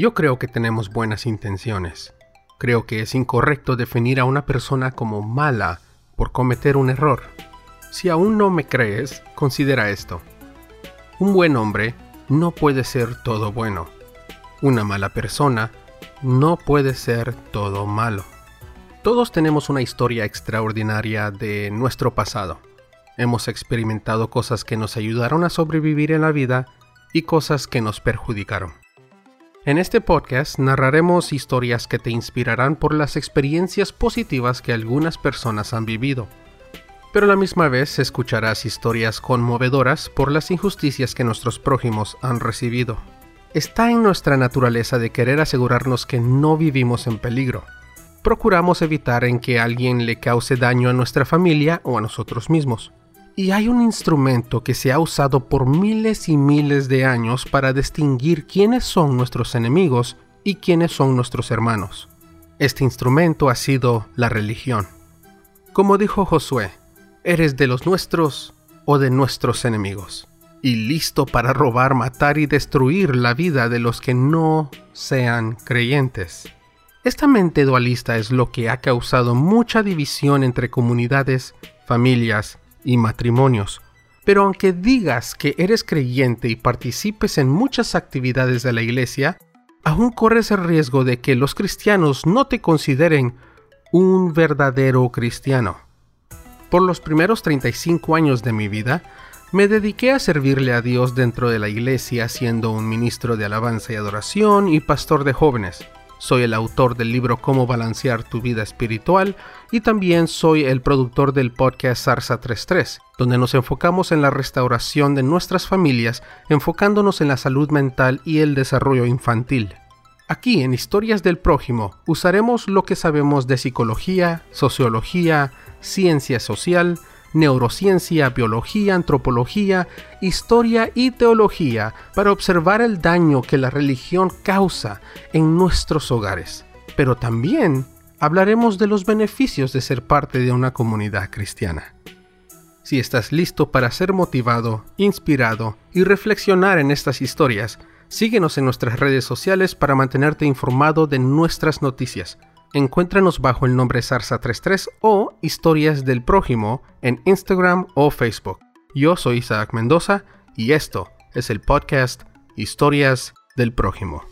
Yo creo que tenemos buenas intenciones. Creo que es incorrecto definir a una persona como mala por cometer un error. Si aún no me crees, considera esto. Un buen hombre no puede ser todo bueno. Una mala persona no puede ser todo malo. Todos tenemos una historia extraordinaria de nuestro pasado. Hemos experimentado cosas que nos ayudaron a sobrevivir en la vida y cosas que nos perjudicaron. En este podcast narraremos historias que te inspirarán por las experiencias positivas que algunas personas han vivido, pero a la misma vez escucharás historias conmovedoras por las injusticias que nuestros prójimos han recibido. Está en nuestra naturaleza de querer asegurarnos que no vivimos en peligro. Procuramos evitar en que alguien le cause daño a nuestra familia o a nosotros mismos. Y hay un instrumento que se ha usado por miles y miles de años para distinguir quiénes son nuestros enemigos y quiénes son nuestros hermanos. Este instrumento ha sido la religión. Como dijo Josué, ¿eres de los nuestros o de nuestros enemigos? Y listo para robar, matar y destruir la vida de los que no sean creyentes. Esta mente dualista es lo que ha causado mucha división entre comunidades, familias y matrimonios. Pero aunque digas que eres creyente y participes en muchas actividades de la iglesia, aún corres el riesgo de que los cristianos no te consideren un verdadero cristiano. Por los primeros 35 años de mi vida, me dediqué a servirle a Dios dentro de la iglesia siendo un ministro de alabanza y adoración y pastor de jóvenes. Soy el autor del libro Cómo balancear tu vida espiritual y también soy el productor del podcast Sarsa 33, donde nos enfocamos en la restauración de nuestras familias, enfocándonos en la salud mental y el desarrollo infantil. Aquí en Historias del Prójimo usaremos lo que sabemos de psicología, sociología, ciencia social, neurociencia, biología, antropología, historia y teología para observar el daño que la religión causa en nuestros hogares. Pero también hablaremos de los beneficios de ser parte de una comunidad cristiana. Si estás listo para ser motivado, inspirado y reflexionar en estas historias, síguenos en nuestras redes sociales para mantenerte informado de nuestras noticias Encuéntranos bajo el nombre Sarsa33 o Historias del Prójimo en Instagram o Facebook. Yo soy Isaac Mendoza y esto es el podcast Historias del Prójimo.